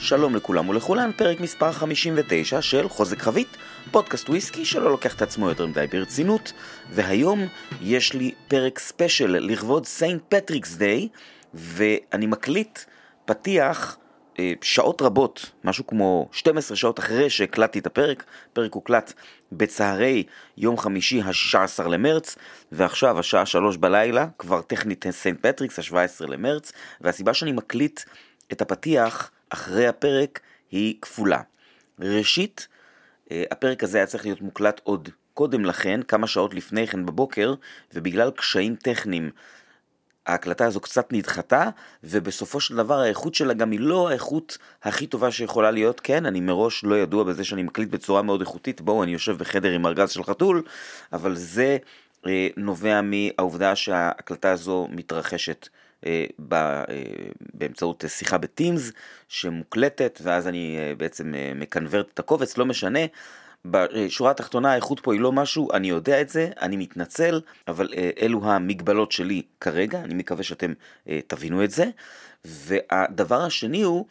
שלום לכולם ולכולן, פרק מספר 59 של חוזק חבית, פודקאסט וויסקי שלא לוקח את עצמו יותר מדי ברצינות, והיום יש לי פרק ספיישל לכבוד סיינט פטריקס דיי, ואני מקליט פתיח אה, שעות רבות, משהו כמו 12 שעות אחרי שהקלטתי את הפרק, הפרק הוקלט בצהרי יום חמישי ה-16 למרץ, ועכשיו השעה 3 בלילה, כבר טכנית סיינט פטריקס, ה-17 למרץ, והסיבה שאני מקליט את הפתיח אחרי הפרק היא כפולה. ראשית, אה, הפרק הזה היה צריך להיות מוקלט עוד קודם לכן, כמה שעות לפני כן בבוקר, ובגלל קשיים טכניים ההקלטה הזו קצת נדחתה, ובסופו של דבר האיכות שלה גם היא לא האיכות הכי טובה שיכולה להיות, כן, אני מראש לא ידוע בזה שאני מקליט בצורה מאוד איכותית, בואו, אני יושב בחדר עם ארגז של חתול, אבל זה אה, נובע מהעובדה שההקלטה הזו מתרחשת ב, אה, באמצעות שיחה בטימס שמוקלטת, ואז אני אה, בעצם אה, מקנברט את הקובץ, לא משנה. בשורה התחתונה האיכות פה היא לא משהו, אני יודע את זה, אני מתנצל, אבל אה, אלו המגבלות שלי כרגע, אני מקווה שאתם אה, תבינו את זה. והדבר השני הוא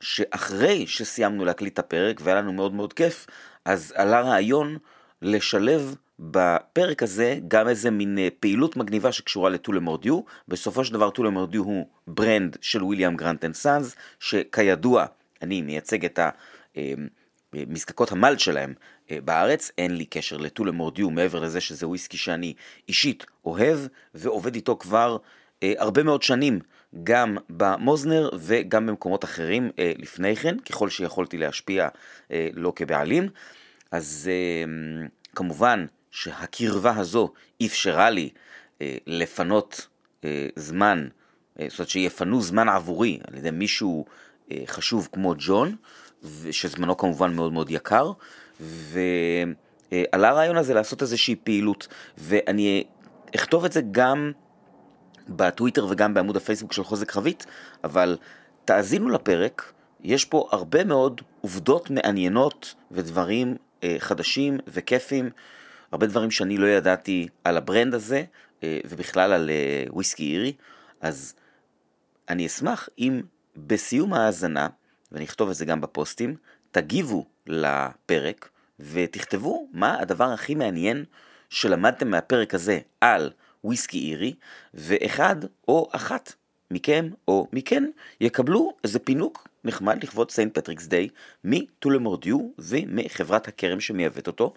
שאחרי שסיימנו להקליט את הפרק והיה לנו מאוד מאוד כיף, אז עלה רעיון לשלב בפרק הזה גם איזה מין אה, פעילות מגניבה שקשורה לטולה מורדיו. בסופו של דבר טולה מורדיו הוא ברנד של וויליאם גרנט אנד סאנס, שכידוע אני מייצג את ה... מזקקות המלט שלהם אה, בארץ, אין לי קשר לטולה מורדיו מעבר לזה שזה וויסקי שאני אישית אוהב ועובד איתו כבר אה, הרבה מאוד שנים, גם במוזנר וגם במקומות אחרים אה, לפני כן, ככל שיכולתי להשפיע אה, לא כבעלים. אז אה, כמובן שהקרבה הזו אפשרה לי אה, לפנות אה, זמן, אה, זאת אומרת שיפנו זמן עבורי על ידי מישהו אה, חשוב כמו ג'ון, שזמנו כמובן מאוד מאוד יקר, ועלה הרעיון הזה לעשות איזושהי פעילות, ואני אכתוב את זה גם בטוויטר וגם בעמוד הפייסבוק של חוזק חבית, אבל תאזינו לפרק, יש פה הרבה מאוד עובדות מעניינות ודברים אה, חדשים וכיפים, הרבה דברים שאני לא ידעתי על הברנד הזה, אה, ובכלל על אה, וויסקי אירי, אז אני אשמח אם בסיום ההאזנה ואני אכתוב את זה גם בפוסטים, תגיבו לפרק ותכתבו מה הדבר הכי מעניין שלמדתם מהפרק הזה על וויסקי אירי, ואחד או אחת מכם או מכן יקבלו איזה פינוק נחמד לכבוד סיינט פטריקס דיי מטולמורדיו ומחברת הכרם שמייבאת אותו.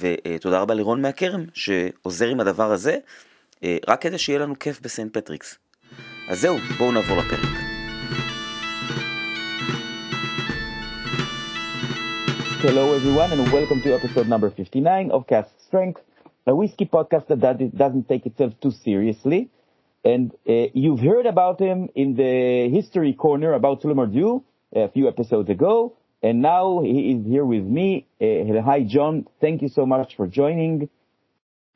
ותודה רבה לרון מהכרם שעוזר עם הדבר הזה, אה, רק כדי שיהיה לנו כיף בסיינט פטריקס. אז זהו, בואו נעבור לפרק. Hello, everyone, and welcome to episode number 59 of Cast Strength, a whiskey podcast that doesn't take itself too seriously. And uh, you've heard about him in the history corner about Tullamore a few episodes ago, and now he is here with me. Uh, hi, John. Thank you so much for joining.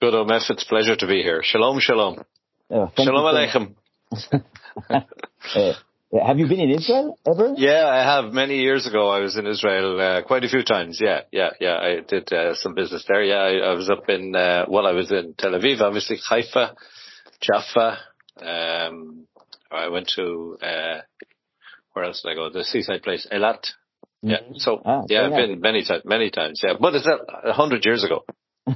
Good, Omef. It's a pleasure to be here. Shalom, shalom. Uh, shalom aleichem. uh, have you been in Israel ever? Yeah, I have. Many years ago, I was in Israel uh, quite a few times. Yeah, yeah, yeah. I did uh, some business there. Yeah, I, I was up in uh, well, I was in Tel Aviv, obviously Haifa, Jaffa. Um, I went to uh, where else did I go? The seaside place, Eilat. Mm-hmm. Yeah. So ah, yeah, I've been many times, many times. Yeah, but it's a hundred years ago.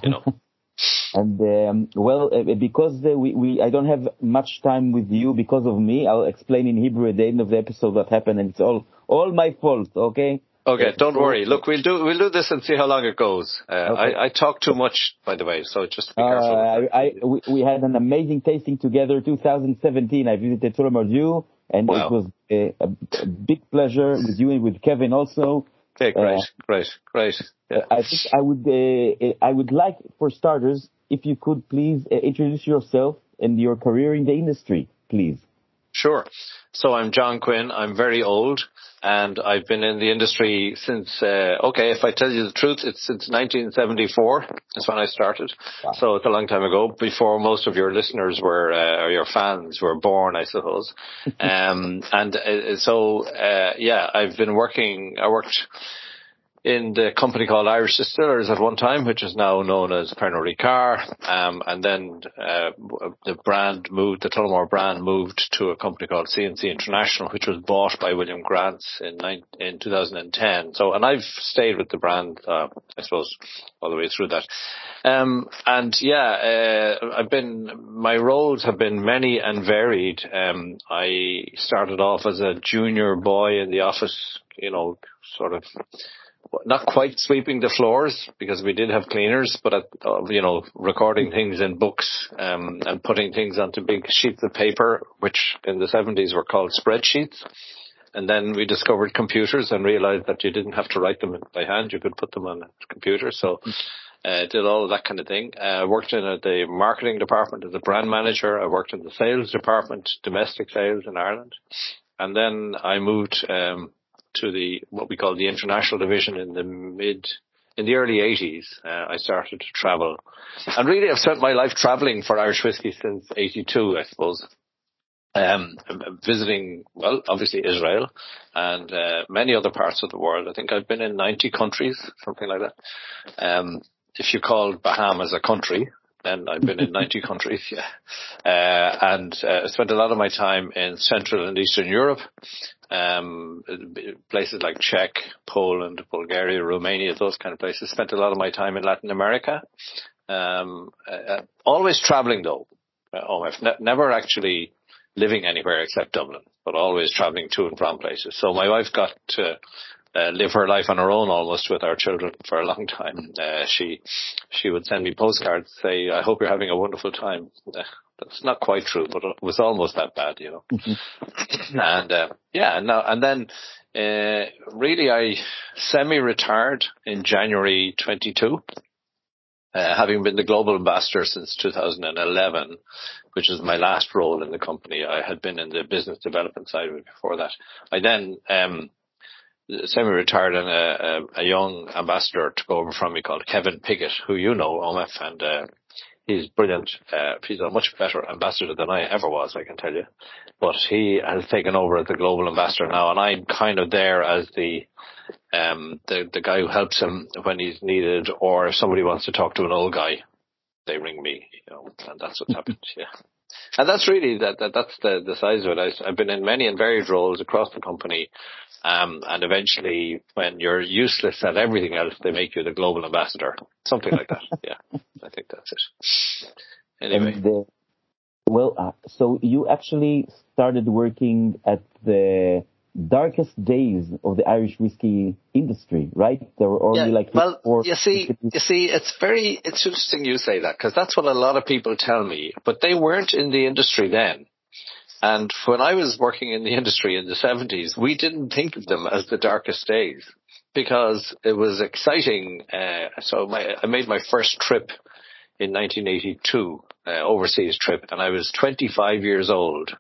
You know. And um, well, uh, because uh, we, we I don't have much time with you because of me, I'll explain in Hebrew at the end of the episode what happened, and it's all all my fault. Okay. Okay, don't worry. Look, we'll do we'll do this and see how long it goes. Uh, okay. I, I talk too much, by the way, so just be careful. Uh, I, I, we, we had an amazing tasting together. 2017, I visited Tullamore and wow. it was a, a, big pleasure with you and with Kevin also. Okay, great, uh, great, great. Yeah. I think I would uh, I would like for starters if you could please uh, introduce yourself and your career in the industry, please. Sure. So I'm John Quinn. I'm very old and I've been in the industry since, uh, okay, if I tell you the truth, it's since 1974 is when I started. Wow. So it's a long time ago before most of your listeners were, uh, or your fans were born, I suppose. um, and uh, so, uh, yeah, I've been working, I worked in the company called Irish Distillers at one time, which is now known as Pernod Ricard. Um, and then uh, the brand moved, the Tullamore brand moved to a company called C&C International, which was bought by William Grant in, in 2010. So, and I've stayed with the brand, uh, I suppose, all the way through that. Um, and yeah, uh, I've been, my roles have been many and varied. Um, I started off as a junior boy in the office, you know, sort of not quite sweeping the floors because we did have cleaners, but at, uh, you know, recording things in books um, and putting things onto big sheets of paper, which in the 70s were called spreadsheets. And then we discovered computers and realized that you didn't have to write them by hand; you could put them on a computer. So. Uh, did all of that kind of thing. Uh, worked in uh, the marketing department as a brand manager. I worked in the sales department, domestic sales in Ireland. And then I moved um, to the what we call the international division in the mid in the early 80s. Uh, I started to travel, and really I've spent my life traveling for Irish whiskey since 82, I suppose. Um, visiting, well, obviously Israel and uh, many other parts of the world. I think I've been in 90 countries, something like that. Um, if you call Bahamas a country, then I've been in 90 countries, yeah. Uh, and uh, spent a lot of my time in Central and Eastern Europe, um, places like Czech, Poland, Bulgaria, Romania, those kind of places. Spent a lot of my time in Latin America. Um, uh, uh always traveling though. Oh, I've ne- never actually living anywhere except Dublin, but always traveling to and from places. So my wife got to uh, live her life on her own almost with our children for a long time. Uh, she she would send me postcards say, "I hope you're having a wonderful time." Uh, that's not quite true, but it was almost that bad, you know. Mm-hmm. and uh, yeah, now and then uh, really I semi-retired in January 22. Uh, having been the global ambassador since 2011, which is my last role in the company. I had been in the business development side of it before that. I then um, semi-retired and a, a, a, young ambassador took over from me called Kevin Piggott, who you know, Omef, and uh, he's brilliant. Uh, he's a much better ambassador than I ever was, I can tell you. But he has taken over as the global ambassador now, and I'm kind of there as the um, the the guy who helps him when he's needed, or if somebody wants to talk to an old guy, they ring me, you know, and that's what's happened. Yeah. And that's really that, that that's the the size of it. I, I've been in many and varied roles across the company, um, and eventually, when you're useless at everything else, they make you the global ambassador, something like that. yeah, I think that's it. Anyway. The, well, uh, so you actually started working at the darkest days of the Irish whiskey industry, right? There were only yeah, like well, you see, you see, it's very it's interesting you say that because that's what a lot of people tell me, but they weren't in the industry then. And when I was working in the industry in the 70s, we didn't think of them as the darkest days because it was exciting. Uh, so my, I made my first trip in 1982, uh, overseas trip, and I was 25 years old,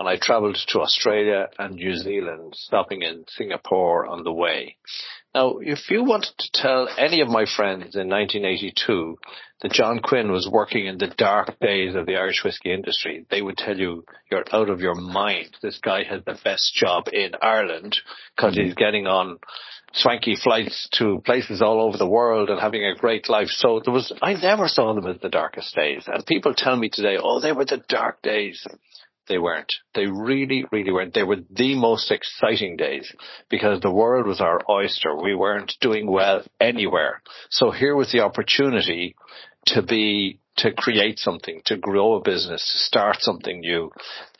and I travelled to Australia and New Zealand, stopping in Singapore on the way. Now, if you wanted to tell any of my friends in 1982 that John Quinn was working in the dark days of the Irish whiskey industry, they would tell you you're out of your mind. This guy has the best job in Ireland because mm-hmm. he's getting on swanky flights to places all over the world and having a great life. So there was, I never saw them as the darkest days. And people tell me today, oh, they were the dark days. They weren't. They really, really weren't. They were the most exciting days because the world was our oyster. We weren't doing well anywhere. So here was the opportunity to be, to create something, to grow a business, to start something new.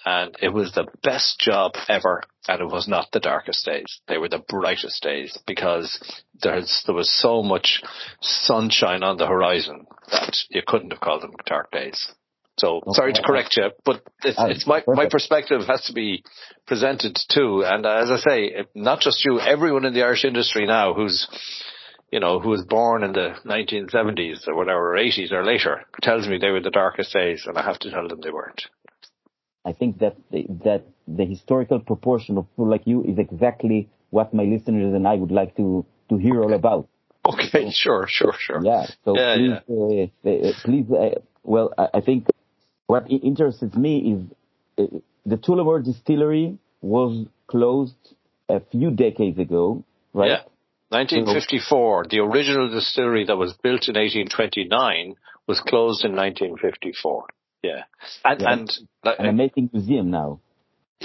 And it was the best job ever. And it was not the darkest days. They were the brightest days because there's, there was so much sunshine on the horizon that you couldn't have called them dark days. So sorry to correct you, but it's, it's my, my perspective has to be presented too. And as I say, not just you, everyone in the Irish industry now who's, you know, who was born in the 1970s or whatever, or 80s or later, tells me they were the darkest days, and I have to tell them they weren't. I think that the, that the historical proportion of people like you is exactly what my listeners and I would like to to hear all about. Okay, sure, sure, sure. Yeah. So yeah, please, yeah. Uh, uh, please. Uh, well, I, I think what interests me is uh, the Tullamore distillery was closed a few decades ago, right? Yeah. 1954. The original distillery that was built in 1829 was closed in 1954. Yeah, and Yeah. and like, An amazing museum now.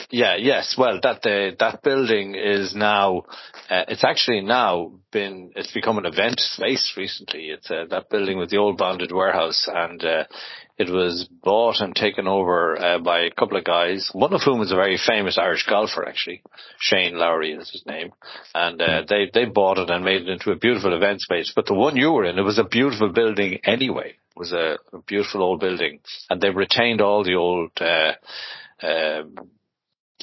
Yeah, yes. Well, that the that building is now. Uh, it's actually now been. It's become an event space recently. It's uh, that building with the old bonded warehouse, and uh, it was bought and taken over uh, by a couple of guys. One of whom was a very famous Irish golfer, actually. Shane Lowry is his name, and uh, they they bought it and made it into a beautiful event space. But the one you were in, it was a beautiful building anyway. It was a, a beautiful old building, and they've retained all the old. Uh, um,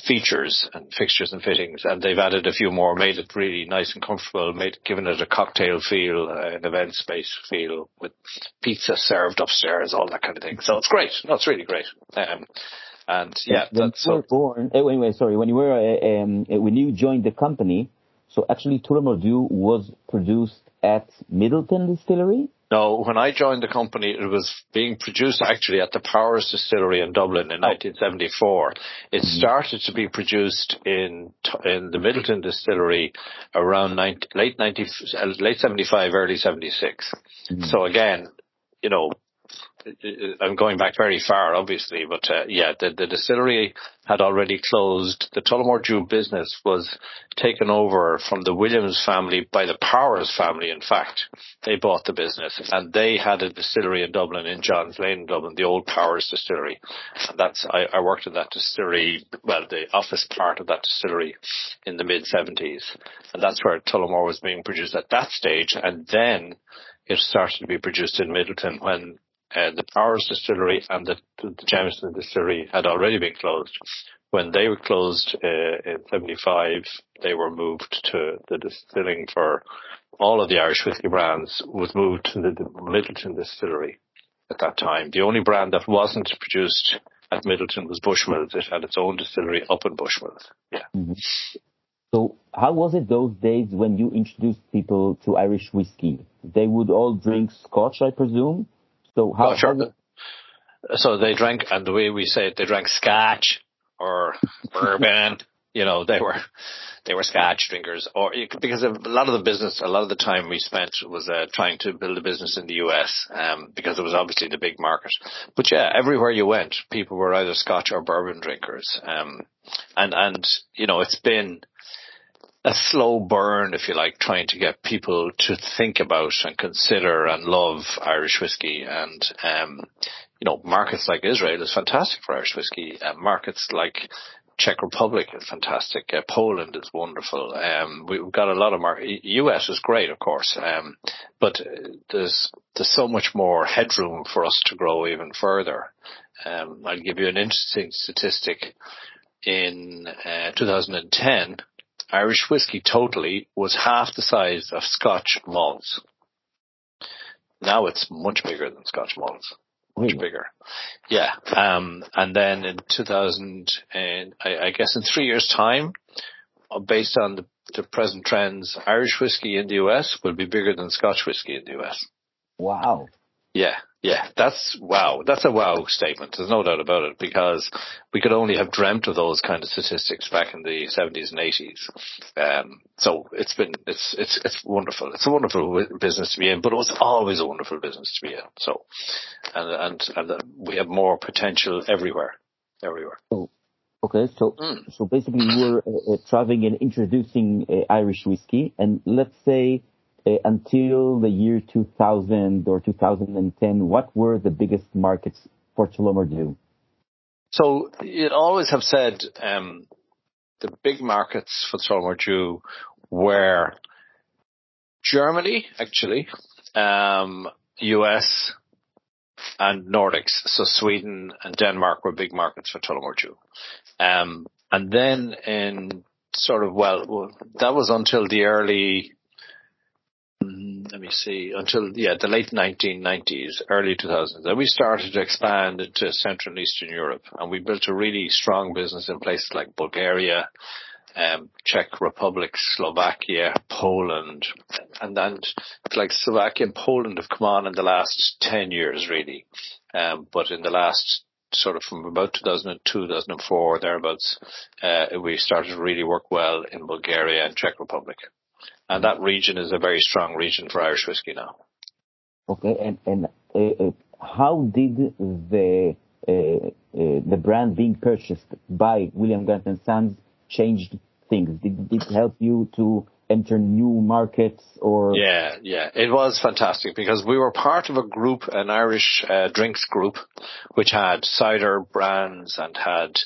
features and fixtures and fittings, and they've added a few more, made it really nice and comfortable, made given it a cocktail feel, uh, an event space feel with pizza served upstairs, all that kind of thing. So it's great. No, it's really great. Um, and yeah, when that's you were so. born, eh, wait, wait, sorry, when you were, uh, um, eh, when you joined the company, so actually Tullamore Dew was produced at Midleton Distillery? No, when I joined the company, it was being produced actually at the Powers Distillery in Dublin in 1974. It started to be produced in in the Midleton Distillery around 90, late 90, uh, late 75, early 76. So again, you know, I'm going back very far, obviously, but uh, yeah, the, the distillery had already closed. The Tullamore Dew business was taken over from the Williams family by the Powers family. In fact, they bought the business, and they had a distillery in Dublin, in Johns Lane, Dublin, the old Powers distillery. And that's I, I worked in that distillery, well, the office part of that distillery, in the mid 70s, and that's where Tullamore was being produced at that stage, and then it started to be produced in Midleton when uh, the Powers Distillery and the, the Jameson Distillery had already been closed. When they were closed uh, in 75, they were moved to the distilling for all of the Irish whiskey brands was moved to the, the Midleton Distillery at that time. The only brand that wasn't produced at Midleton was Bushmills. It had its own distillery up in Bushmills. Yeah. So how was it those days when you introduced people to Irish whiskey? They would all drink Scotch, I presume? So how, Oh, sure. how So they drank, and the way we say it, they drank scotch or bourbon. You know, they were they were scotch drinkers, or because a lot of the business, a lot of the time we spent was uh, trying to build a business in the US, um, because it was obviously the big market. But yeah, everywhere you went, people were either scotch or bourbon drinkers, um, and and you know, it's been a slow burn, if you like, trying to get people to think about and consider and love Irish whiskey. And, um, you know, markets like Israel is fantastic for Irish whiskey. Uh, markets like Czech Republic is fantastic. Uh, Poland is wonderful. Um, we've got a lot of mar- US is great, of course. Um, but uh, there's, there's so much more headroom for us to grow even further. Um, I'll give you an interesting statistic. In uh, 2010, Irish whiskey totally was half the size of Scotch malts. Now it's much bigger than Scotch malts. Much Really? bigger. Yeah. Um, and then in 2000, and I, I guess in three years time, uh, based on the, the present trends, Irish whiskey in the US will be bigger than Scotch whiskey in the US. wow. Yeah, yeah, that's wow. That's a wow statement. There's no doubt about it because we could only have dreamt of those kind of statistics back in the 70s and 80s. Um, so it's been, it's, it's, it's wonderful. It's a wonderful business to be in, but it was always a wonderful business to be in. So, and, and, and we have more potential everywhere, everywhere. Okay, so Mm. so basically you were uh, uh, traveling and introducing uh, Irish whiskey, and let's say until the year 2000 or 2010, what were the biggest markets for Dew? So you'd always have said um, the big markets for Dew were Germany, actually, um, US, and Nordics. So Sweden and Denmark were big markets for Tullamore. Um, and then in sort of well, that was until the early. Let me see. Until yeah, the late 1990s, early 2000s. Then we started to expand into Central and Eastern Europe, and we built a really strong business in places like Bulgaria, um, Czech Republic, Slovakia, Poland, and then like Slovakia and Poland have come on in the last 10 years really. Um, but in the last sort of from about 2002, 2004, thereabouts, uh, we started to really work well in Bulgaria and Czech Republic. And that region is a very strong region for Irish whiskey now. Okay, and and uh, uh how did the uh, uh, the brand being purchased by William Grant and Sons change things? Did it help you to enter new markets or? Yeah, yeah, it was fantastic because we were part of a group, an Irish uh, drinks group, which had cider brands and had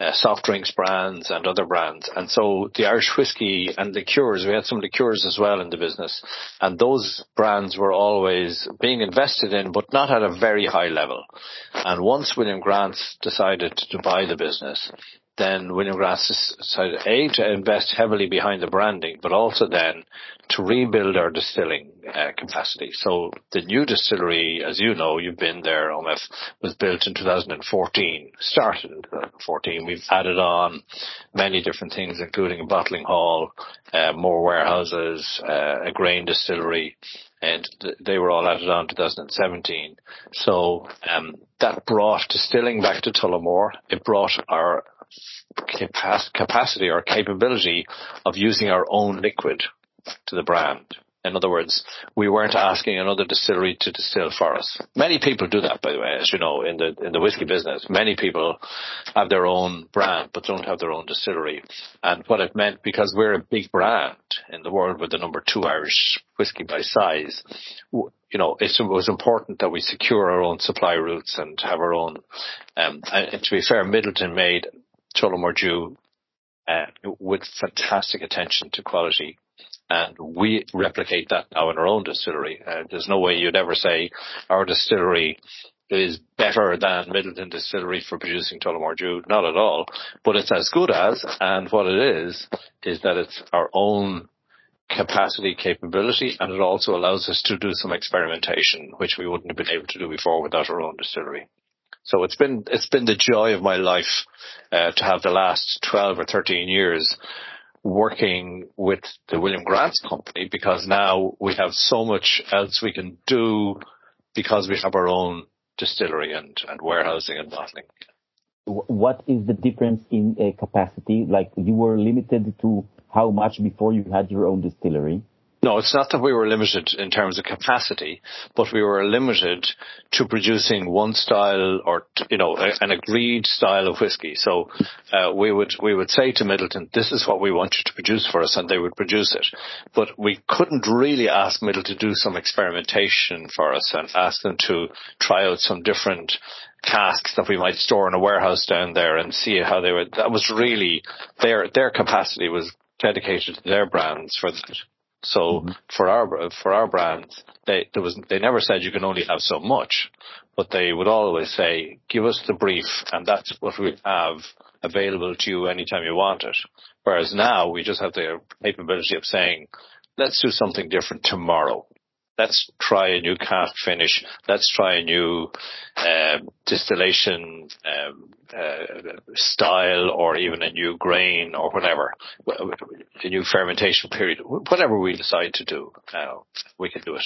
uh, soft drinks brands and other brands. And so the Irish whiskey and liqueurs, we had some liqueurs as well in the business. And those brands were always being invested in, but not at a very high level. And once William Grant decided to buy the business, then Grant decided A, to invest heavily behind the branding, but also then to rebuild our distilling uh, capacity. So the new distillery, as you know, you've been there, Omef, was built in 2014, started in 2014. We've added on many different things, including a bottling hall, uh, more warehouses, uh, a grain distillery, and th- they were all added on 2017. So um, that brought distilling back to Tullamore. It brought our capacity or capability of using our own liquid to the brand. In other words, we weren't asking another distillery to distill for us. Many people do that, by the way, as you know, in the in the whiskey business. Many people have their own brand but don't have their own distillery. And what it meant, because we're a big brand in the world, with the number two Irish whiskey by size, you know, it was important that we secure our own supply routes and have our own. Um, and to be fair, Midleton made Tullamore uh, with fantastic attention to quality. And we replicate that now in our own distillery. Uh, there's no way you'd ever say our distillery is better than Midleton Distillery for producing Tullamore Dew. Not at all. But it's as good as, and what it is, is that it's our own capacity capability and it also allows us to do some experimentation, which we wouldn't have been able to do before without our own distillery. So it's been it's been the joy of my life uh, to have the last twelve or thirteen years working with the William Grant company because now we have so much else we can do because we have our own distillery and, and warehousing and bottling. What is the difference in uh, capacity? Like you were limited to how much before you had your own distillery? No, it's not that we were limited in terms of capacity, but we were limited to producing one style or, you know, an agreed style of whiskey. So, uh, we would, we would say to Midleton, this is what we want you to produce for us, and they would produce it. But we couldn't really ask Midleton to do some experimentation for us and ask them to try out some different casks that we might store in a warehouse down there and see how they would, that was really, their, their capacity was dedicated to their brands for that. So mm-hmm. for our for our brands, they there was they never said you can only have so much, but they would always say, "Give us the brief, and that's what we have available to you anytime you want it." Whereas now we just have the capability of saying, "Let's do something different tomorrow." Let's try a new cask finish. Let's try a new uh, distillation um, uh, style, or even a new grain, or whatever, a new fermentation period. Whatever we decide to do, uh, we can do it,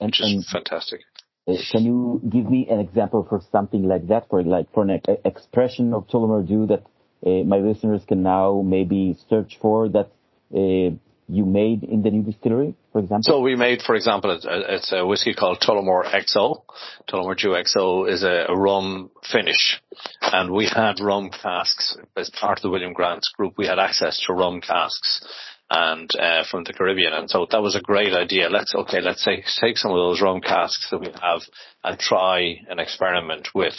and, which is fantastic. Uh, can you give me an example for something like that, for like for an expression of Tullamore Dew that uh, my listeners can now maybe search for that uh, you made in the new distillery, for example? So we made, for example, it's a, whiskey called Tullamore XO. Tullamore Dew XO is a, rum finish. And we had rum casks as part of the William Grant group. We had access to rum casks and uh, from the Caribbean. And so that was a great idea. Let's, okay, let's take, take some of those rum casks that we have and try an experiment with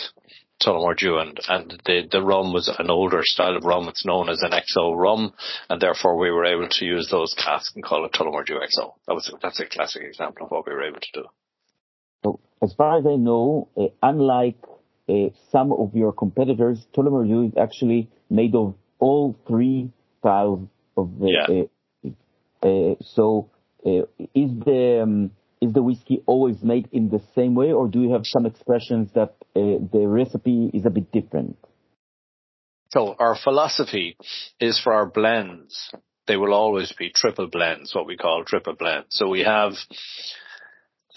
Tullamore Dew and, and the, the rum was an older style of rum. It's known as an XO rum and therefore we were able to use those casks and call it Tullamore Dew XO. That was, that's a classic example of what we were able to do. So as far as I know, uh, unlike uh, some of your competitors, Tullamore Dew is actually made of all three styles of the, yeah. Uh, uh, so uh, is the, um, is the whiskey always made in the same way, or do you have some expressions that uh, the recipe is a bit different? So our philosophy is for our blends, they will always be triple blends, what we call triple blends. So we have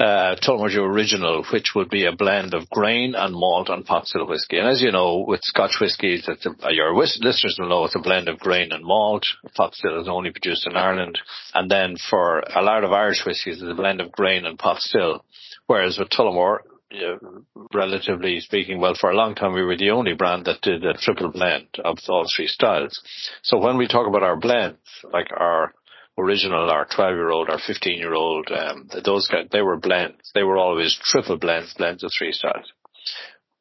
uh, Tullamore Original, which would be a blend of grain and malt and pot still whiskey. And as you know, with Scotch whiskies, it's a, uh, your listeners will know it's a blend of grain and malt. Pot still is only produced in Ireland. And then for a lot of Irish whiskies, it's a blend of grain and pot still. Whereas with Tullamore, relatively speaking, well, for a long time we were the only brand that did a triple blend of all three styles. So when we talk about our blends, like our original, our 12 year old, our 15 year old, um, those guys, they were blends. They were always triple blends, blends of three styles.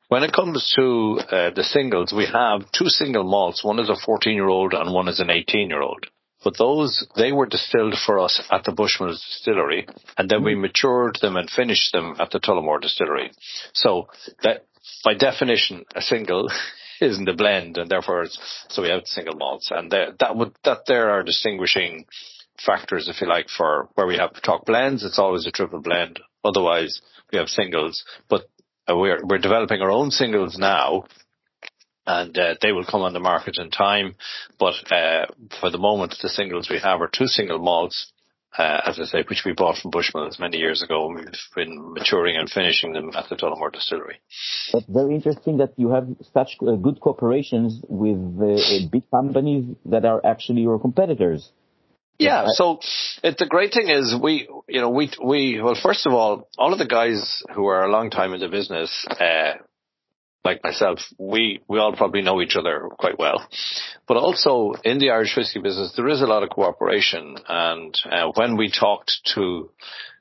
When it comes to uh, the singles, we have two single malts. One is a 14 year old and one is an 18 year old. But those, they were distilled for us at the Bushmills distillery and then we mm. matured them and finished them at the Tullamore distillery. So that, by definition, a single isn't a blend and therefore it's, so we have single malts and that would, that there are distinguishing factors, if you like, for where we have talk blends. It's always a triple blend. Otherwise, we have singles. But uh, we're we're developing our own singles now, and uh, they will come on the market in time. But uh, for the moment, the singles we have are two single malts. Uh, as I say, which we bought from Bushmills many years ago, and we've been maturing and finishing them at the Tullamore distillery. That's very interesting that you have such uh, good cooperations with uh, big companies that are actually your competitors. Yeah, so it, the great thing is we, you know, we, we, well, first of all, all of the guys who are a long time in the business, uh, like myself, we, we all probably know each other quite well. But also in the Irish whiskey business, there is a lot of cooperation. And uh, when we talked to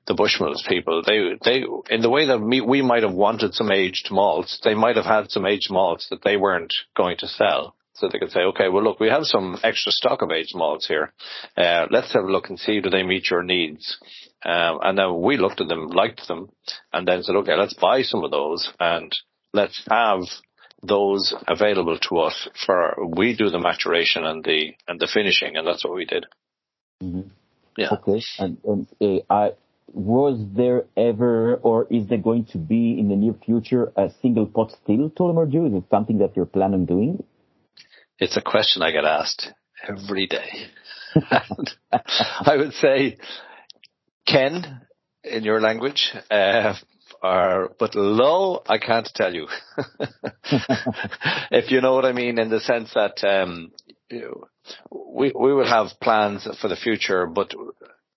the Bushmills people, they, they, in the way that we, we might have wanted some aged malts, they might have had some aged malts that they weren't going to sell. So they could say, okay, well look, we have some extra stock of aged malts here. Uh, let's have a look and see do they meet your needs. Um, and then we looked at them, liked them, and then said, okay, let's buy some of those and let's have those available to us for we do the maturation and the and the finishing, and that's what we did. Mm-hmm. Yeah. Okay. And, and uh, I, was there ever, or is there going to be in the near future a single pot still Tullamore Dew? Is it something that you're planning on doing? It's a question I get asked every day. I would say, Ken, in your language, uh, or, but low, I can't tell you. if you know what I mean, in the sense that, um, we, we will have plans for the future, but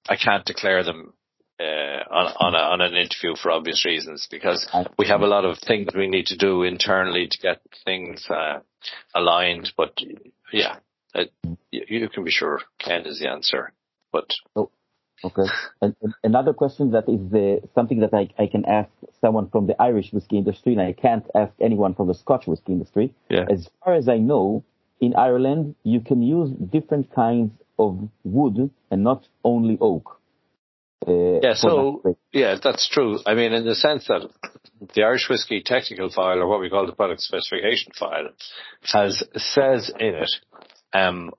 I can't declare them uh, on on, a, on an interview for obvious reasons because we have a lot of things we need to do internally to get things uh, aligned. But yeah, it, you, you, can be sure Ken is the answer. But oh, okay. and, and another question that is the, something that I, I can ask someone from the Irish whiskey industry, and I can't ask anyone from the Scotch whiskey industry. Yeah. As far as I know, in Ireland you can use different kinds of wood and not only oak. Uh, yeah, so yeah, that's true. I mean, in the sense that the Irish whiskey technical file, or what we call the product specification file, has says in it um,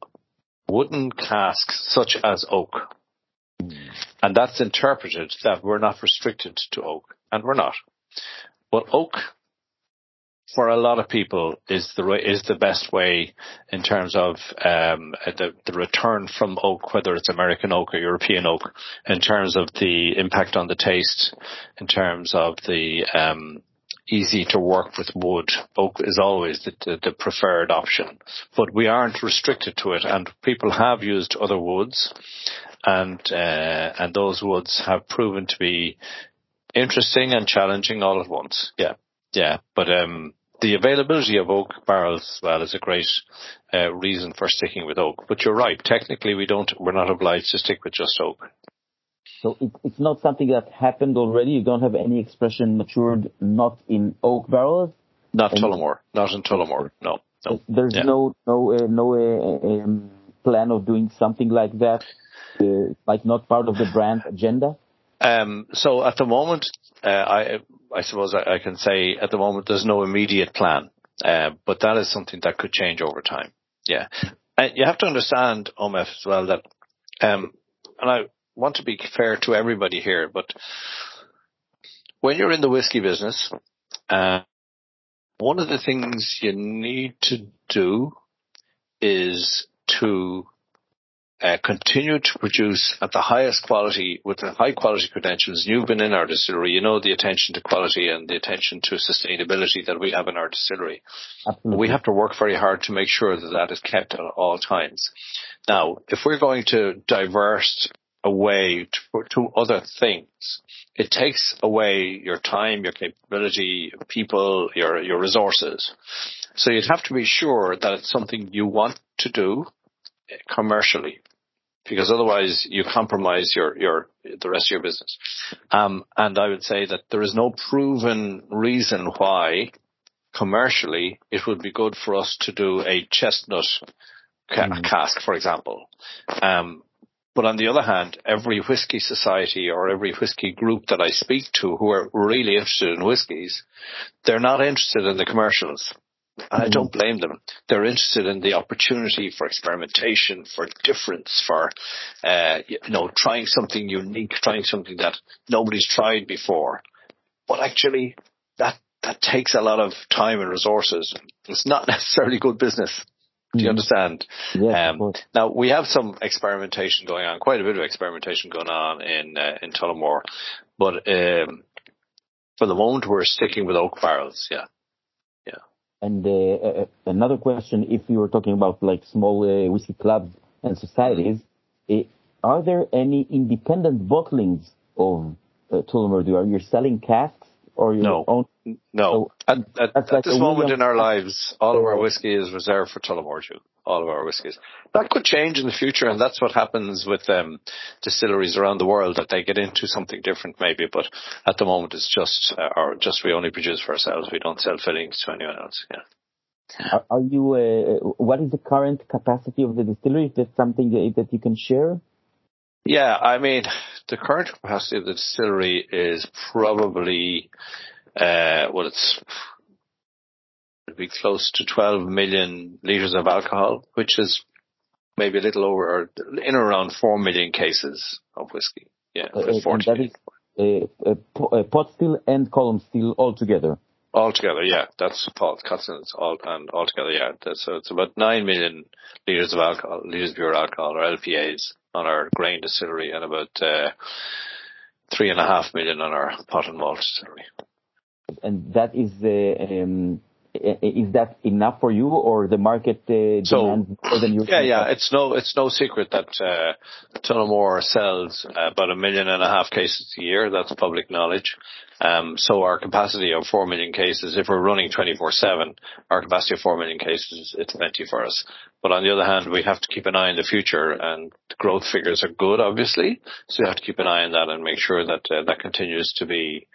wooden casks such as oak, and that's interpreted that we're not restricted to oak, and we're not. But oak for a lot of people is the is the best way in terms of um, the the return from oak, whether it's American oak or European oak, in terms of the impact on the taste, in terms of the um, easy to work with wood. Oak is always the, the, the, preferred option, but we aren't restricted to it, and people have used other woods, and uh, and those woods have proven to be interesting and challenging all at once. Yeah, yeah, but um, the availability of oak barrels as well is a great uh, reason for sticking with oak. But you're right. Technically, we don't. We're not obliged to stick with just oak. So it, it's not something that happened already. You don't have any expression matured not in oak barrels. Not Tullamore. Not in Tullamore. No. No. There's yeah. no no uh, no uh, um, plan of doing something like that. Uh, like not part of the brand agenda. Um, so at the moment, uh, I I suppose I, I, can say at the moment there's no immediate plan, uh, but that is something that could change over time. Yeah, and you have to understand, Omef, as well that, um, and I want to be fair to everybody here, but when you're in the whiskey business, uh, one of the things you need to do is to uh, continue to produce at the highest quality with the high quality credentials. You've been in our distillery, you know the attention to quality and the attention to sustainability that we have in our distillery. Absolutely. We have to work very hard to make sure that that is kept at all times. Now, if we're going to divert away to, to other things, it takes away your time, your capability, your people, your your resources. So you'd have to be sure that it's something you want to do commercially because otherwise you compromise your, your, the rest of your business. Um, and I would say that there is no proven reason why commercially it would be good for us to do a chestnut ca- mm. cask, for example. Um, but on the other hand, every whiskey society or every whiskey group that I speak to who are really interested in whiskies, they're not interested in the commercials. I don't mm-hmm. blame them. They're interested in the opportunity for experimentation, for difference, for uh, you know trying something unique, trying something that nobody's tried before. But actually, that that takes a lot of time and resources. It's not necessarily good business. Do you mm-hmm. understand? Yeah, um, now we have some experimentation going on, quite a bit of experimentation going on in uh, in Tullamore, but um, for the moment we're sticking with oak barrels. Yeah. And uh, uh, another question, if you were talking about like small uh, whiskey clubs and societies, are there any independent bottlings of uh, Tullamore Dew? Are you selling casks or your no. own? No. So at, at, at like this moment in our lives, all of our whiskey is reserved for Tullamore Dew. All of our whiskies. That could change in the future, and that's what happens with um, distilleries around the world that they get into something different, maybe. But at the moment, it's just uh, or just we only produce for ourselves. We don't sell fillings to anyone else. Yeah. Are, are you? Uh, what is the current capacity of the distillery? Is that something that, that you can share? Yeah, I mean, the current capacity of the distillery is probably, uh, well, it's it'd be close to 12 million liters of alcohol, which is maybe a little over, or in around 4 million cases of whiskey. Yeah, uh, and that is uh, uh, pot still and column still all together. Altogether, yeah, that's pot, Cutson's all and altogether, yeah. so it's about nine million liters of alcohol, liters of pure alcohol or LPAs on our grain distillery and about uh, three and a half million on our pot and malt distillery. And that is the um, is that enough for you, or the market uh, so, more than you? Yeah, yeah. It's no, it's no secret that uh, Tullamore sells about a million and a half cases a year. That's public knowledge. Um, so our capacity of four million cases, if we're running 24/7, our capacity of four million cases, it's plenty for us. But on the other hand, we have to keep an eye on the future, and the growth figures are good, obviously. So you have to keep an eye on that and make sure that uh, that continues to be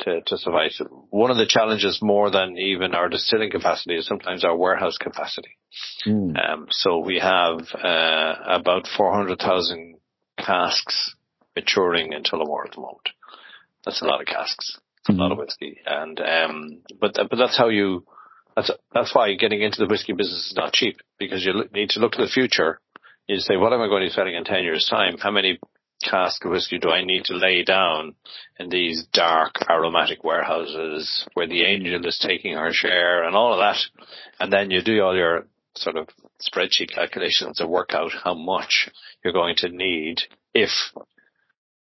to, to suffice. One of the challenges more than even our distilling capacity is sometimes our warehouse capacity. Mm. Um, so we have uh, about 400,000 casks maturing in Tullamore at the moment. That's a lot of casks. Mm. a lot of whiskey. And um, but but that's how you. That's that's why getting into the whiskey business is not cheap because you need to look to the future. You say, what am I going to be selling in ten years' time? How many cask of whiskey do I need to lay down in these dark aromatic warehouses where the angel is taking her share and all of that. And then you do all your sort of spreadsheet calculations to work out how much you're going to need if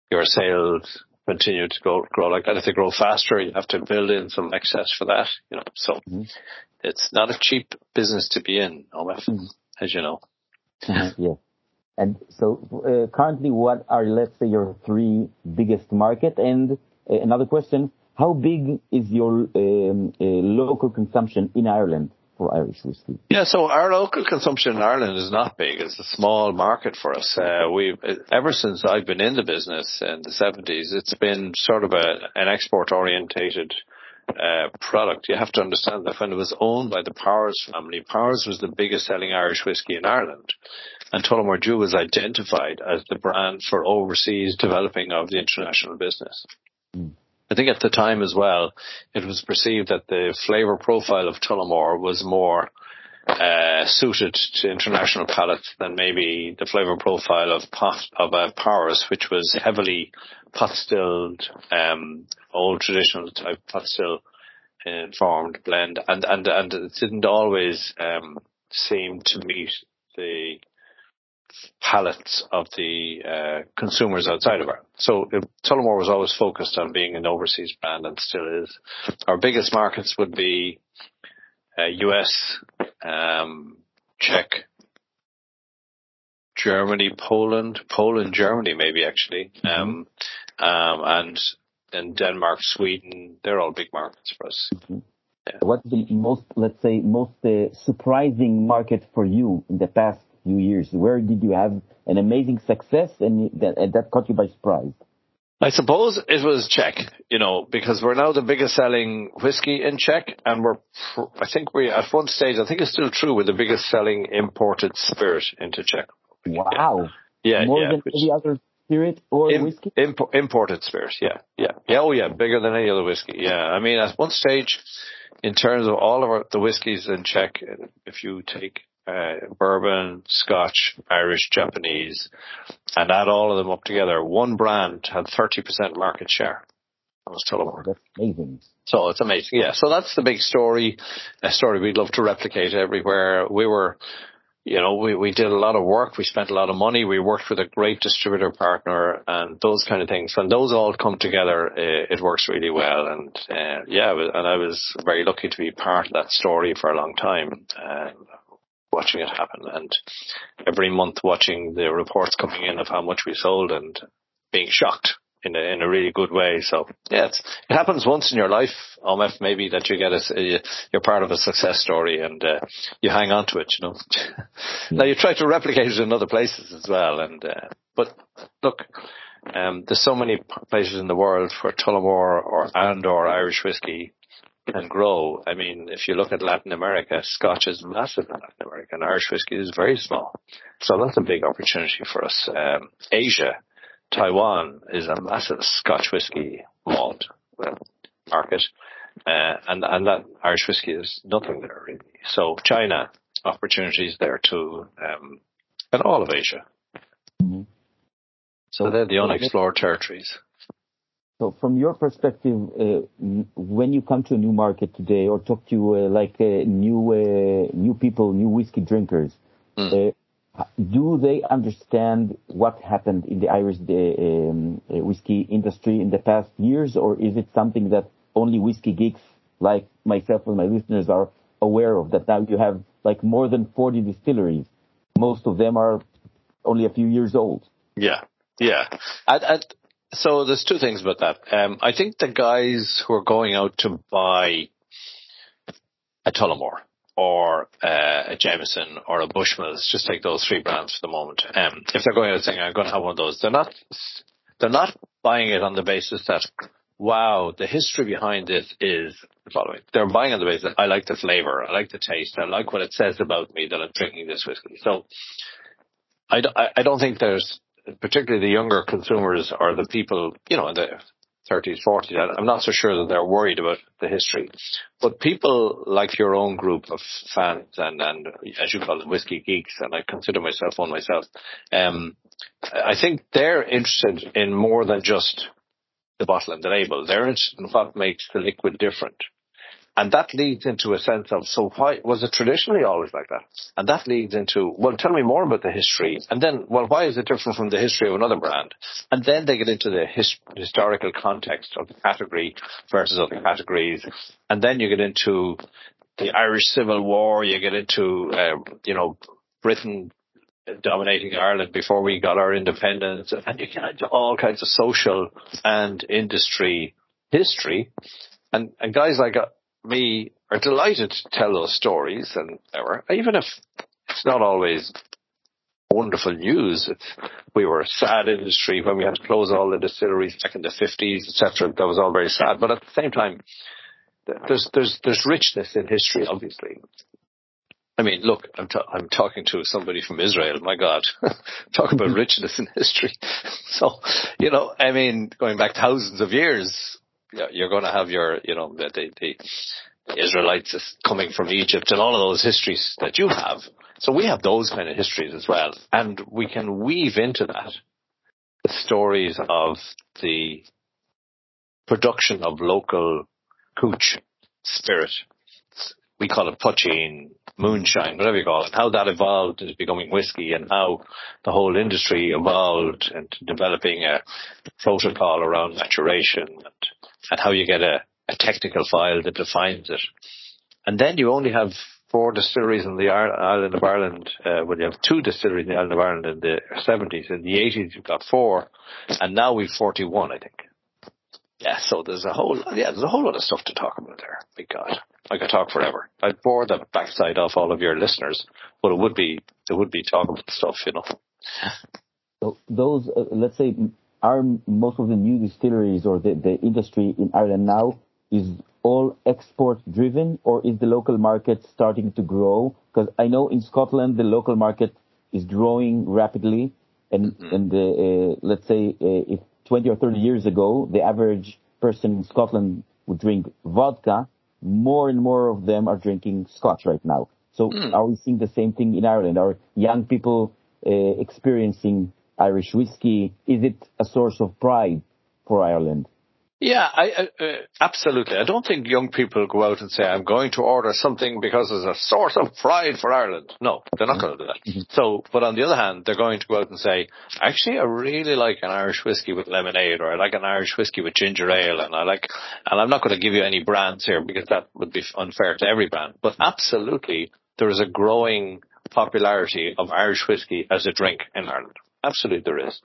your sales continue to grow, grow like that. If they grow faster, you have to build in some excess for that, you know, so mm-hmm. it's not a cheap business to be in, Omef, mm-hmm. as you know. yeah. And so uh, currently, what are, let's say, your three biggest market? And uh, another question, how big is your um, uh, local consumption in Ireland for Irish whiskey? Yeah, so our local consumption in Ireland is not big. It's a small market for us. Uh, we've, ever since I've been in the business in the 70s, it's been sort of a, an export orientated uh, product. You have to understand that when it was owned by the Powers family, Powers was the biggest selling Irish whiskey in Ireland and Tullamore Dew was identified as the brand for overseas developing of the international business. Mm. I think at the time as well, it was perceived that the flavour profile of Tullamore was more uh, suited to international palates than maybe the flavour profile of pot, of uh, Powers, which was heavily pot distilled, um, old traditional type pot still informed blend, and and and it didn't always um, seem to meet the palates of the uh, consumers outside of Ireland. So uh, Tullamore was always focused on being an overseas brand and still is. Our biggest markets would be uh, US, um, Czech, Germany, Poland, Poland, Germany, maybe actually, mm-hmm. um, um, and and Denmark, Sweden. They're all big markets for us. Mm-hmm. Yeah. What's the most, let's say, most uh, surprising market for you in the past few years? Where did you have an amazing success and that, and that caught you by surprise? I suppose it was Czech, you know, because we're now the biggest selling whiskey in Czech and we're, I think we, at one stage, I think it's still true, we're the biggest selling imported spirit into Czech. Wow. Yeah. More yeah, than which, any other spirit or Im, whiskey? Imp, imported spirit, yeah, yeah. Yeah, oh yeah, bigger than any other whiskey, yeah. I mean, at one stage, in terms of all of our, the whiskies in Czech, if you take uh, bourbon, Scotch, Irish, Japanese, and add all of them up together, one brand had 30% market share. That was Tullamore. That's amazing. So it's amazing. Yeah. So that's the big story, a story we'd love to replicate everywhere. We were, you know, we, we did a lot of work. We spent a lot of money. We worked with a great distributor partner and those kind of things. When those all come together, it, it works really well. And, uh, yeah, and I was very lucky to be part of that story for a long time. Uh, watching it happen and every month watching the reports coming in of how much we sold and being shocked in a, in a really good way. So yeah, it happens once in your life, Omef, maybe that you get a, you're part of a success story and uh, you hang on to it, you know. now you try to replicate it in other places as well. And, uh, but look, um, there's so many places in the world for Tullamore or and or Irish whiskey can grow. I mean, if you look at Latin America, Scotch is massive in Latin America and Irish whiskey is very small. So that's a big opportunity for us. Um, Asia, Taiwan is a massive Scotch whiskey malt market. Uh, and, and that Irish whiskey is nothing there really. So China, opportunities there too, um, and all of Asia. Mm-hmm. So they're the unexplored territories. So from your perspective, uh, when you come to a new market today or talk to uh, like uh, new uh, new people, new whiskey drinkers, mm. do they understand what happened in the Irish um, whiskey industry in the past years, or is it something that only whiskey geeks like myself and my listeners are aware of? That now you have like more than 40 distilleries. Most of them are only a few years old. Yeah, yeah. At, at so there's two things about that. Um, I think the guys who are going out to buy a Tullamore or uh, a Jameson or a Bushmills, just take those three brands for the moment. Um, if they're going out saying I'm going to have one of those, they're not they're not buying it on the basis that wow, the history behind this is the following. They're buying on the basis that I like the flavor, I like the taste, I like what it says about me that I'm drinking this whiskey. So I, I don't think there's particularly the younger consumers or the people, you know, in the 30s, 40s, I'm not so sure that they're worried about the history. But people like your own group of fans and, and as you call them, whiskey geeks, and I consider myself one myself, um, I think they're interested in more than just the bottle and the label. They're interested in what makes the liquid different. And that leads into a sense of, so why, was it traditionally always like that? And that leads into, well, tell me more about the history. And then, well, why is it different from the history of another brand? And then they get into the his, historical context of the category versus other categories. And then you get into the Irish Civil War, you get into, uh, you know, Britain dominating Ireland before we got our independence, and you get into all kinds of social and industry history. And, and guys like me are delighted to tell those stories and even if it's not always wonderful news. We were a sad industry when we had to close all the distilleries back in the 50s, etc. That was all very sad. But at the same time, there's, there's, there's richness in history, obviously. I mean, look, I'm, t- I'm talking to somebody from Israel. My God, talk about richness in history. so, you know, I mean, going back thousands of years, you're going to have your, you know, the, the, the Israelites coming from Egypt and all of those histories that you have. So we have those kind of histories as well. And we can weave into that the stories of the production of local cooch spirit we call it poitín, moonshine, whatever you call it, how that evolved into becoming whiskey and how the whole industry evolved into developing a protocol around maturation and, and how you get a, a technical file that defines it. And then you only have four distilleries in the island of Ireland. Uh, well, you have two distilleries in the island of Ireland in the 70s. In the 80s, you've got four, and now we've 41, I think. Yeah, so there's a whole yeah, there's a whole lot of stuff to talk about there. Big God, I could talk forever. I'd bore the backside off all of your listeners, but it would be it would be talkable stuff, you know. So those, uh, let's say, are most of the new distilleries or the, the industry in Ireland now is all export driven, or is the local market starting to grow? Because I know in Scotland the local market is growing rapidly, and mm-hmm. and uh, uh, let's say uh, if 20 or 30 years ago, the average person in Scotland would drink vodka. More and more of them are drinking Scotch right now. So mm. are we seeing the same thing in Ireland? Are young people uh, experiencing Irish whiskey? Is it a source of pride for Ireland? Yeah, I, uh, absolutely. I don't think young people go out and say, I'm going to order something because it's a source of pride for Ireland. No, they're not going to do that. Mm-hmm. So, but on the other hand, they're going to go out and say, actually, I really like an Irish whiskey with lemonade or I like an Irish whiskey with ginger ale and I like, and I'm not going to give you any brands here because that would be unfair to every brand. But absolutely, there is a growing popularity of Irish whiskey as a drink in Ireland. Absolutely there is.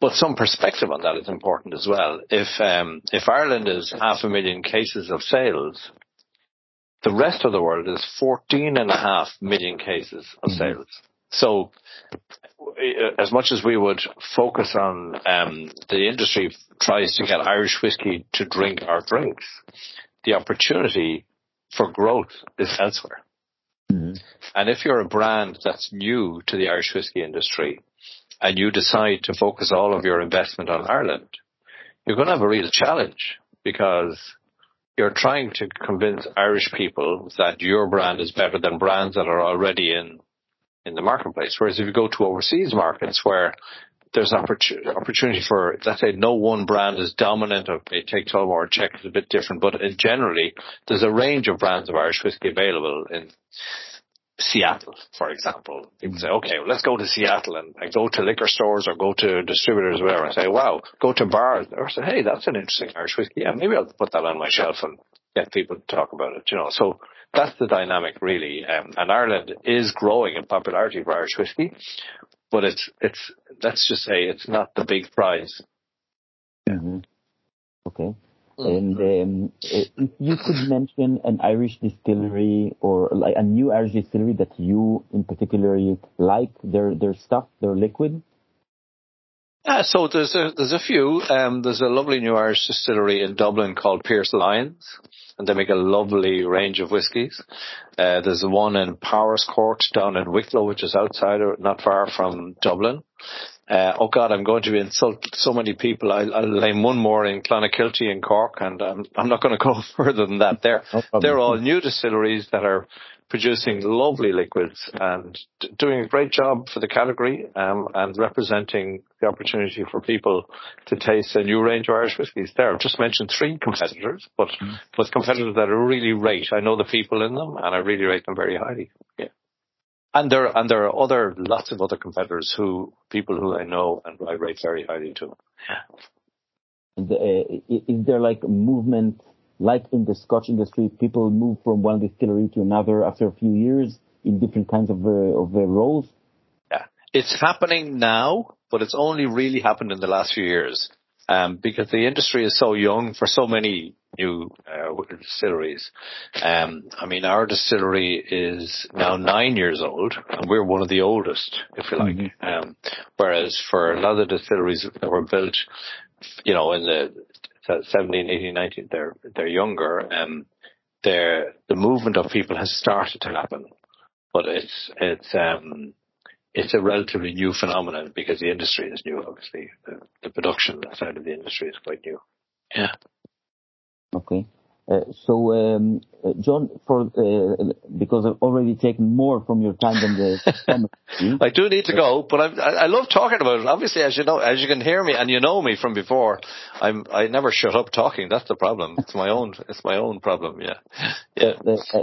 But some perspective on that is important as well. If um, if Ireland is half a million cases of sales, the rest of the world is 14 and a half million cases of mm-hmm. sales. So, uh, as much as we would focus on um, the industry tries to get Irish whiskey to drink our drinks, the opportunity for growth is elsewhere. Mm-hmm. And if you're a brand that's new to the Irish whiskey industry, and you decide to focus all of your investment on Ireland, you're going to have a real challenge because you're trying to convince Irish people that your brand is better than brands that are already in in the marketplace. Whereas if you go to overseas markets where there's opportunity for, let's say, no one brand is dominant. Okay, take Tullamore or Czech is a bit different, but generally there's a range of brands of Irish whiskey available in Seattle, for example. People say, okay, well, let's go to Seattle and, go to liquor stores or go to distributors or whatever and say, wow, go to bars or say, hey, that's an interesting Irish whiskey. Yeah, maybe I'll put that on my shelf and get people to talk about it, you know. So that's the dynamic really. Um, and Ireland is growing in popularity for Irish whiskey, but it's, it's, let's just say it's not the big prize. Mm-hmm. Okay. And um, if you could mention an Irish distillery or like a new Irish distillery that you in particular like their their stuff, their liquid. Yeah, so there's a there's a few. Um, there's a lovely new Irish distillery in Dublin called Pearse Lyons, and they make a lovely range of whiskies. Uh, there's one in Powerscourt down in Wicklow, which is outside or not far from Dublin. Uh, oh God, I'm going to insult so many people. I'll, I'll name one more in Clonakilty in Cork, and um, I'm not going to go further than that. They're no they're all new distilleries that are producing lovely liquids and d- doing a great job for the category um, and representing the opportunity for people to taste a new range of Irish whiskies. There, I've just mentioned three competitors, but mm. but competitors that are really rate. I know the people in them, and I really rate them very highly. Yeah. And there, and there are other, lots of other competitors who, people who I know and I rate very highly too. And, uh, is there like a movement, like in the Scotch industry, people move from one distillery to another after a few years in different kinds of, uh, of uh, roles? Yeah. It's happening now, but it's only really happened in the last few years. Um, because the industry is so young for so many new uh, distilleries. Um, I mean, our distillery is now nine years old, and we're one of the oldest, if you like. Mm-hmm. Um, whereas for a lot of the distilleries that were built, you know, in the 17, 18, 19, they're they're younger. Um, they're, the movement of people has started to happen, but it's it's um, it's a relatively new phenomenon because the industry is new. Obviously, the, the production side of the industry is quite new. Yeah. Okay. Uh, so, um, uh, John, for uh, because I've already taken more from your time than the. I do need to go, but I'm, I, I love talking about it. Obviously, as you know, as you can hear me, and you know me from before, I'm I never shut up talking. That's the problem. It's my own. It's my own problem. Yeah, yeah.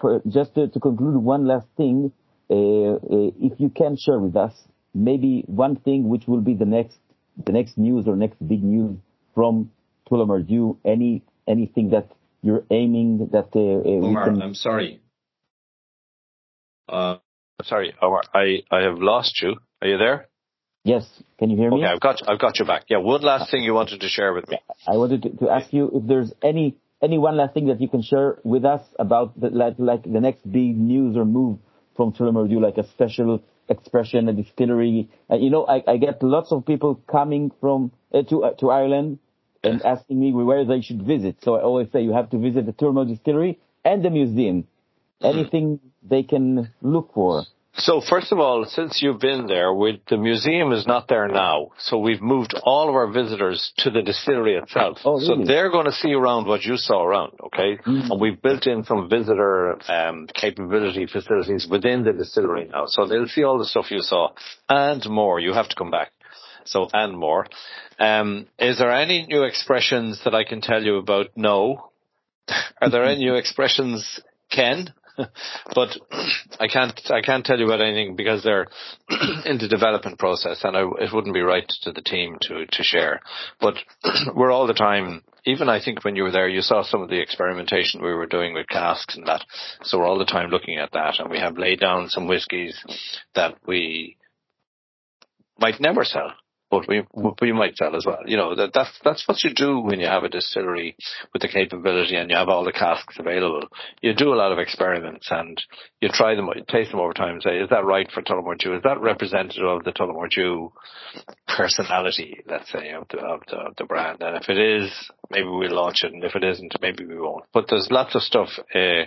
For, just to, to, conclude, one last thing, if you can share with us maybe one thing which will be the next the next news or next big news from Tullamore Dew, any anything that you're aiming that uh, uh Omar, can... I'm sorry. Uh, sorry, Omar, I, I have lost you. Are you there? Yes. Can you hear me? Okay, I've got I've got you back. Yeah. One last thing you wanted to share with me. I wanted to, to ask you if there's any any one last thing that you can share with us about the, like like the next big news or move from Tullamore Dew, like a special expression, a distillery. Uh, you know, I, I get lots of people coming from uh, to uh, to Ireland and asking me where they should visit. So I always say you have to visit the Tullamore Distillery and the museum. Anything they can look for. So first of all, since you've been there, we, the museum is not there now. So we've moved all of our visitors to the distillery itself. Oh, really? So they're going to see around what you saw around, okay? Mm. And we've built in some visitor um, capability facilities within the distillery now. So they'll see all the stuff you saw and more. You have to come back. So and more. Um, is there any new expressions that I can tell you about? No. Are there any new expressions, Ken? but I can't I can't tell you about anything because they're in the development process, and I, it wouldn't be right to the team to to share. But we're all the time. Even I think when you were there, you saw some of the experimentation we were doing with casks and that. So we're all the time looking at that, and we have laid down some whiskies that we might never sell but we we might sell as well. You know that that's that's what you do when you have a distillery with the capability and you have all the casks available. You do a lot of experiments and you try them, taste them over time and say, is that right for Tullamore Dew? Is that representative of the Tullamore Dew personality? Let's say of the of the, of the brand. And if it is, maybe we'll launch it, and if it isn't, maybe we won't. But there's lots of stuff. Uh,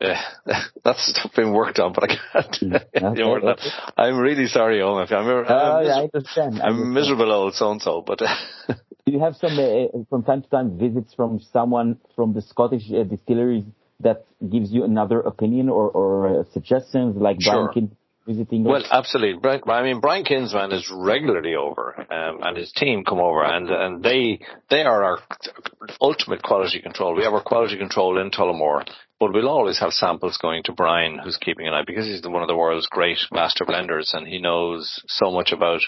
yeah, that's stuff being worked on, but I can't. You know, I'm really sorry, Owen. I'm, I'm, oh, yeah, I understand. I'm a miserable old so and so, but. Do you have some, uh, from time to time, visits from someone from the Scottish uh, distilleries that gives you another opinion or, or uh, suggestions, like sure. Brian visiting? Well, absolutely. Brian, I mean, Brian Kinsman is regularly over, um, and his team come over, and and they they are our ultimate quality control. We have our quality control in Tullamore, but we'll always have samples going to Brian, who's keeping an eye because he's one of the world's great master blenders, and he knows so much about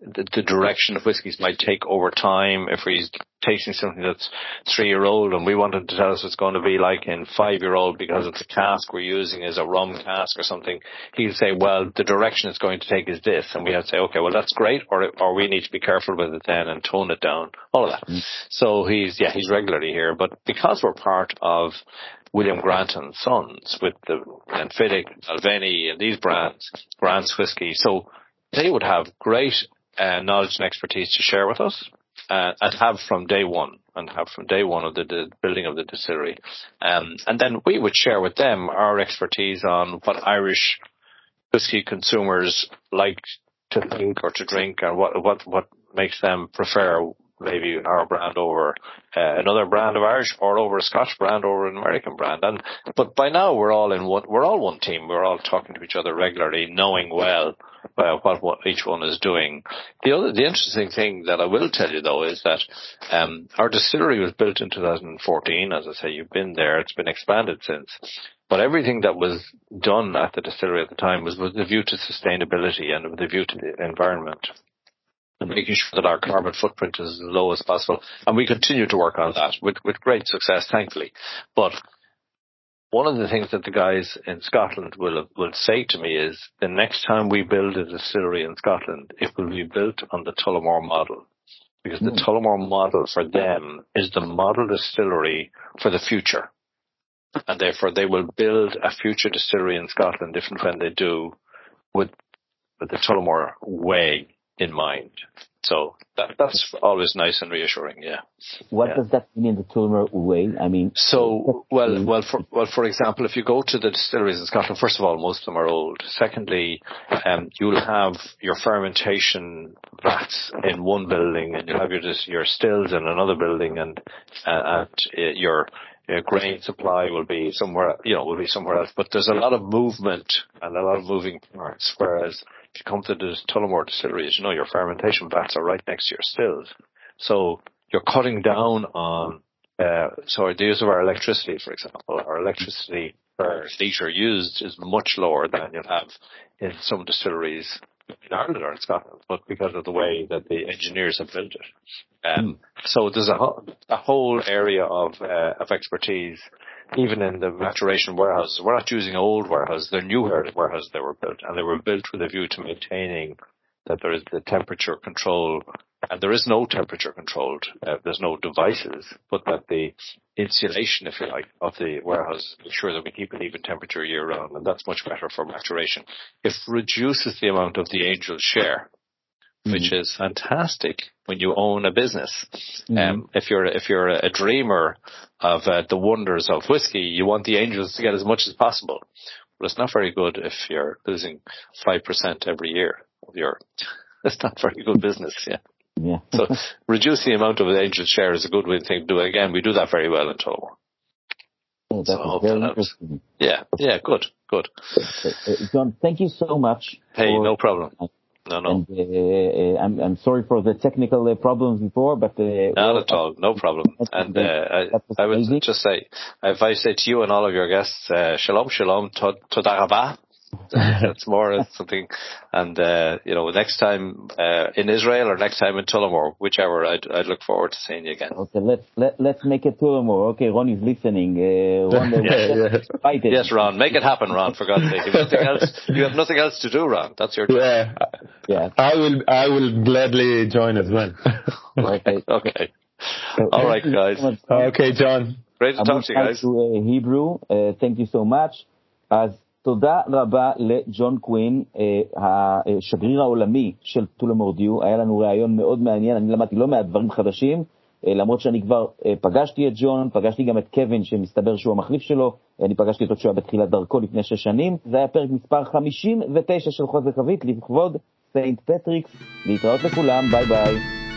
the, the direction of whiskies might take over time. If he's tasting something that's three year old and we wanted to tell us what's going to be like in five year old because of the cask we're using is a rum cask or something, he'll say, well, the direction it's going to take is this. And we have to say, okay, well, that's great. Or, or we need to be careful with it then and tone it down. All of that. Mm. So he's, yeah, he's regularly here. But because we're part of William Grant and Sons with the Glenfiddich, Balvenie and these brands, Grant's whiskey. So they would have great uh, knowledge and expertise to share with us uh, and have from day one and have from day one of the, the building of the distillery. Um, and then we would share with them our expertise on what Irish whiskey consumers like to think or to drink and what, what, what makes them prefer maybe our brand over uh, another brand of Irish or over a Scotch brand or an American brand. And but by now we're all in one. We're all one team. We're all talking to each other regularly, knowing well uh, what, what each one is doing. The other, the interesting thing that I will tell you though is that um, our distillery was built in 2014. As I say, you've been there. It's been expanded since. But everything that was done at the distillery at the time was with a view to sustainability and with a view to the environment and making sure that our carbon footprint is as low as possible. And we continue to work on that with, with great success, thankfully. But one of the things that the guys in Scotland will will say to me is the next time we build a distillery in Scotland, it will be built on the Tullamore model. Because mm. the hmm. Tullamore model for them is the model distillery for the future. And therefore they will build a future distillery in Scotland if and when they do with, with the Tullamore way in mind. So that, that's always nice and reassuring. Yeah. What yeah. does that mean in the Tullamore way? I mean, so well, well, for well, for example, if you go to the distilleries in Scotland, first of all, most of them are old. Secondly, um, you'll have your fermentation vats in one building, and you'll have your your stills in another building, and uh, and uh, your grain supply will be somewhere, you know, will be somewhere else. But there's a lot of movement and a lot of moving parts. Whereas you come to the Tullamore distillery, as you know, your fermentation vats are right next to your stills. So you're cutting down on, uh, so the use of our electricity, for example, our electricity per litre used is much lower than you'll have in some distilleries in Ireland or in Scotland, but because of the way that the engineers have built it. Um, so there's a, a whole area of, uh, of expertise, even in the maturation warehouses. We're not using old warehouses, they're new warehouses that were built, and they were built with a view to maintaining that there is the temperature control and there is no temperature controlled. Uh, there's no devices, but that the insulation, if you like, of the warehouse ensure that we keep an even temperature year round, and that's much better for maturation. It reduces the amount of the angel share, mm-hmm. which is fantastic when you own a business. Mm-hmm. Um, if you're if you're a dreamer of uh, the wonders of whiskey, you want the angels to get as much as possible. But it's not very good if you're losing five percent every year of your. It's not very good business. Yeah. Yeah. so reduce the amount of the angel share is a good way to do. Again, we do that very well in Tullamore. Oh, that so very interesting. Yeah, yeah, good, good. John, thank you so much. Hey, no problem. No, no. And, uh, uh, I'm, I'm sorry for the technical uh, problems before, but not well, at all, no problem. And I, I would just say, if I say to you and all of your guests, shalom, shalom, toda rabah, it's more something. And uh, you know, next time uh, in Israel or next time in Tullamore, whichever, I'd, I'd look forward to seeing you again. Okay, let's let, let's make it Tullamore. Okay, Ron is listening. Uh, Ron, yeah, yeah. Yes, Ron, make it happen, Ron. For God's sake, you have nothing else, you have nothing else to do, Ron. That's your. Yeah, yeah. I will. I will gladly join as well. okay. okay. So, All right, guys. Okay, John. Great to talk to you guys. To, uh, Hebrew, uh, thank you so much. As תודה רבה לג'ון קווין, השגריר העולמי של טולמור דיו. היה לנו ראיון מאוד מעניין, אני למדתי לא מעט דברים חדשים, למרות שאני כבר פגשתי את ג'ון, פגשתי גם את קווין, שמסתבר שהוא המחליף שלו, אני פגשתי אותו כשהוא היה בתחילת דרכו לפני שש שנים. זה היה פרק מספר 59 של חוזק חבית, לכבוד סיינט פטריקס. להתראות לכולם, ביי ביי.